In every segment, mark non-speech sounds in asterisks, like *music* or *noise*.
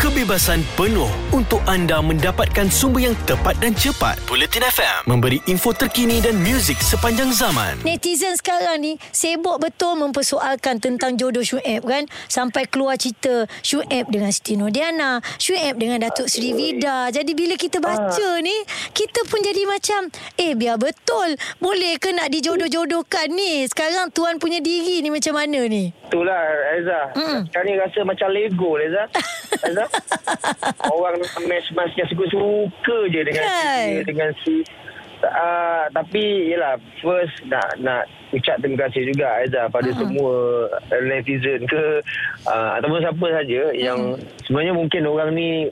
kebebasan penuh untuk anda mendapatkan sumber yang tepat dan cepat. Bulletin FM memberi info terkini dan muzik sepanjang zaman. Netizen sekarang ni sibuk betul mempersoalkan tentang jodoh Syuib kan. Sampai keluar cerita Syuib dengan Siti Nodiana, Syuib dengan Datuk Seri Vida. Jadi bila kita baca ni, kita pun jadi macam, eh biar betul. Boleh ke nak dijodoh-jodohkan ni? Sekarang tuan punya diri ni macam mana ni? Itulah Reza. Mm. Sekarang ni rasa macam Lego Reza. *laughs* Reza. *laughs* Orang match-match yang suka-suka je dengan Kan? si dengan si Uh, tapi yelah first nak nak ucap terima kasih juga Aiza pada uh-huh. semua netizen ke uh, ataupun siapa saja uh-huh. yang sebenarnya mungkin orang ni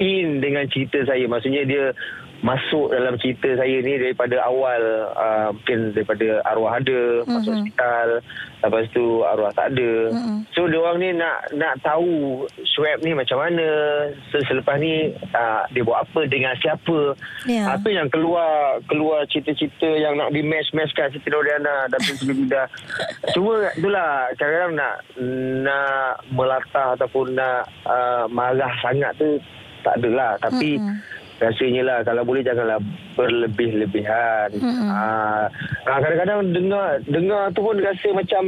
in dengan cerita saya maksudnya dia masuk dalam cerita saya ni daripada awal uh, mungkin daripada arwah ada uh-huh. masuk hospital lepas tu arwah tak ada Mm-mm. so dia orang ni nak nak tahu swab ni macam mana so, selepas ni uh, dia buat apa dengan siapa Ya. apa yang keluar keluar cerita-cerita yang nak di match matchkan Siti Noriana dan Siti *laughs* cuma itulah kadang-kadang nak nak melatah ataupun nak uh, marah sangat tu tak adalah tapi Mm-mm. rasanya lah kalau boleh janganlah berlebih-lebihan. Mm-mm. ah kadang-kadang dengar dengar tu pun rasa macam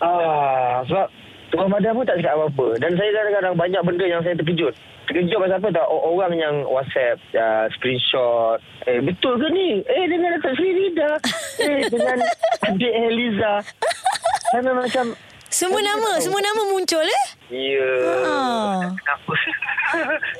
ah sebab Tuan Madam pun tak cakap apa-apa. Dan saya kadang-kadang banyak benda yang saya terkejut. Terkejut pasal apa tak Orang yang whatsapp uh, Screenshot. Eh betul ke ni? Eh dengan Datuk Sri Rida. Eh dengan *laughs* Adik Eliza. Saya macam Semua nama, semua nama muncul eh? Ya. Ah. Kenapa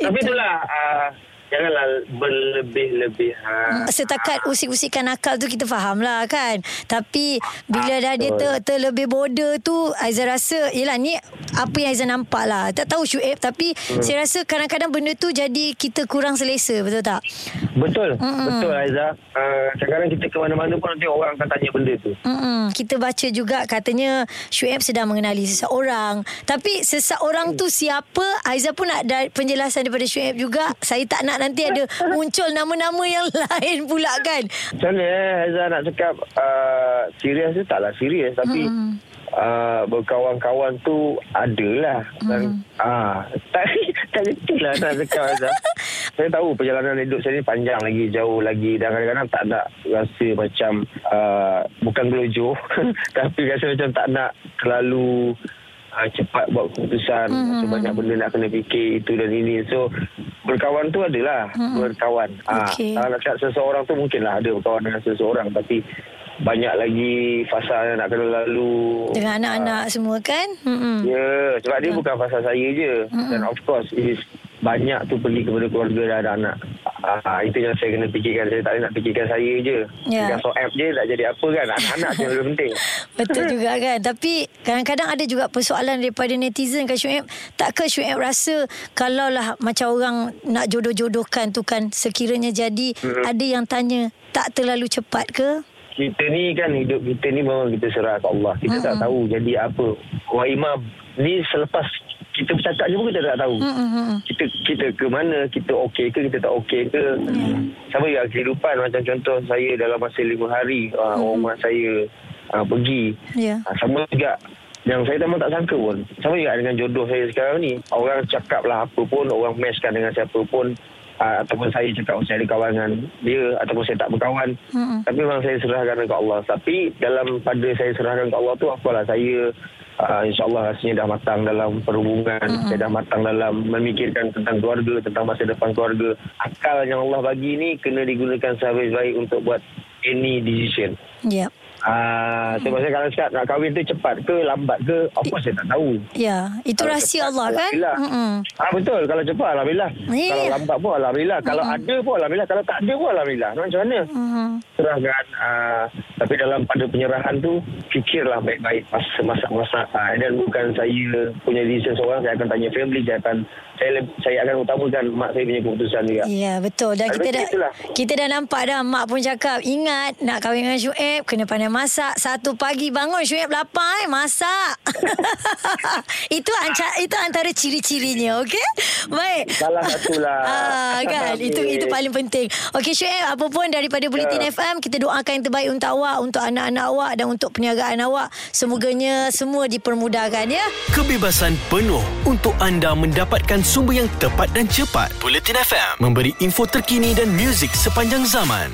Tapi itulah uh, Janganlah berlebih-lebihan. Setakat usik-usikan akal tu kita faham lah kan. Tapi Bila dah dia ter, terlebih border tu Aizah rasa Yelah ni Apa yang Aizah nampak lah. Tak tahu Syuib Tapi hmm. saya rasa kadang-kadang benda tu Jadi kita kurang selesa Betul tak? Betul. Mm-mm. Betul Aiza. Uh, Kadang-kadang kita ke mana-mana pun Nanti orang akan tanya benda tu. Mm-mm. Kita baca juga katanya Syuib sedang mengenali seseorang. Tapi seseorang tu siapa? Aizah pun nak ada penjelasan daripada Syuib juga. Saya tak nak nanti ada *laughs* muncul nama-nama yang *laughs* lain pula kan? Macam mana eh Aiza nak cakap uh, Serius tu taklah serius Tapi Mm-mm. uh, Berkawan-kawan tu Adalah. Dan ah, *laughs* Tak Tak reti lah nak cakap Aiza Saya tahu perjalanan hidup saya ni Panjang lagi Jauh lagi Dan kadang-kadang tak nak Rasa macam uh, Bukan gelojoh *laughs* Tapi rasa macam tak nak Terlalu uh, cepat buat keputusan Mhm. mm-hmm. banyak benda nak kena fikir itu dan ini so berkawan tu adalah Mhm. mm-hmm. berkawan Ah, Okey. kalau nak cakap seseorang tu mungkinlah ada berkawan dengan seseorang tapi banyak lagi fasa yang nak kena lalu Dengan anak-anak semua kan Mm-mm. ya sebab dia bukan fasa saya je Mhm. dan of course it is banyak tu pergi kepada keluarga dan anak-anak Ah, itu yang saya kena fikirkan saya tak boleh nak fikirkan saya je Ya. Dengan so app je tak jadi apa kan anak-anak yang lebih penting *laughs* Betul juga kan Tapi kadang-kadang ada juga persoalan daripada netizen kan Syuib Tak ke Syuib rasa Kalaulah macam orang nak jodoh-jodohkan tu kan Sekiranya jadi Mhm. Ada yang tanya Tak terlalu cepat ke? kita ni kan hidup kita ni memang kita serah ke Allah. Kita tak tahu jadi apa. Wah Imam ni selepas kita bercakap je pun kita tak tahu. Mm-mm. Kita kita ke mana, kita okey ke, kita tak okey ke. Sama juga kehidupan macam contoh saya dalam masa lima hari uh, orang rumah saya uh, pergi. Ya Uh, sama juga yang saya memang tak sangka pun. Sama juga dengan jodoh saya sekarang ni. Orang cakap lah apa pun, orang matchkan dengan siapa pun. Uh, ataupun saya cakap oh, saya ada kawan dengan dia ataupun saya tak berkawan. Mm-mm. Tapi memang saya serahkan kepada Allah. Tapi dalam pada saya serahkan kepada Allah tu apalah saya uh, insyaAllah rasanya dah matang dalam perhubungan. Mm-hmm. Saya dah matang dalam memikirkan tentang keluarga, tentang masa depan keluarga. Akal yang Allah bagi ni kena digunakan sebaik-baik untuk buat any decision. Ya Ah, uh, sebab saya kalau cakap nak kahwin tu cepat ke lambat ke, course saya tak tahu. Ya Itu Kalau rahsia cepat, Allah kan? Mm-mm. Ah betul kalau cepat alhamdulillah. Ya. Kalau lambat pun alhamdulillah. Kalau ada pun alhamdulillah. Kalau tak ada pun alhamdulillah. Macam mana? Mhm. Serahkan uh, tapi dalam pada penyerahan tu fikirlah baik-baik masa masa masa uh, dan bukan saya punya decision seorang saya akan tanya family saya akan saya saya akan utamakan mak saya punya keputusan juga. Ya betul. Dan Habis kita dah itulah. Kita dah nampak dah Mak pun cakap Ingat Nak kahwin dengan Syuib Kena pandai masak. Satu pagi bangun Syuib lapar eh Masak. *laughs* Itu anca, itu antara ciri-cirinya Okey? Baik. Salah satulah. *laughs* Ah, kan? Itu itu paling penting. Okey Syuib apa pun daripada Bulletin Ya. FM FM. Kita doakan yang terbaik untuk awak, untuk anak-anak awak dan untuk perniagaan awak. Semoganya semua dipermudahkan ya. Kebebasan penuh untuk anda mendapatkan sumber yang tepat dan cepat. Bulletin FM memberi info terkini dan muzik sepanjang zaman.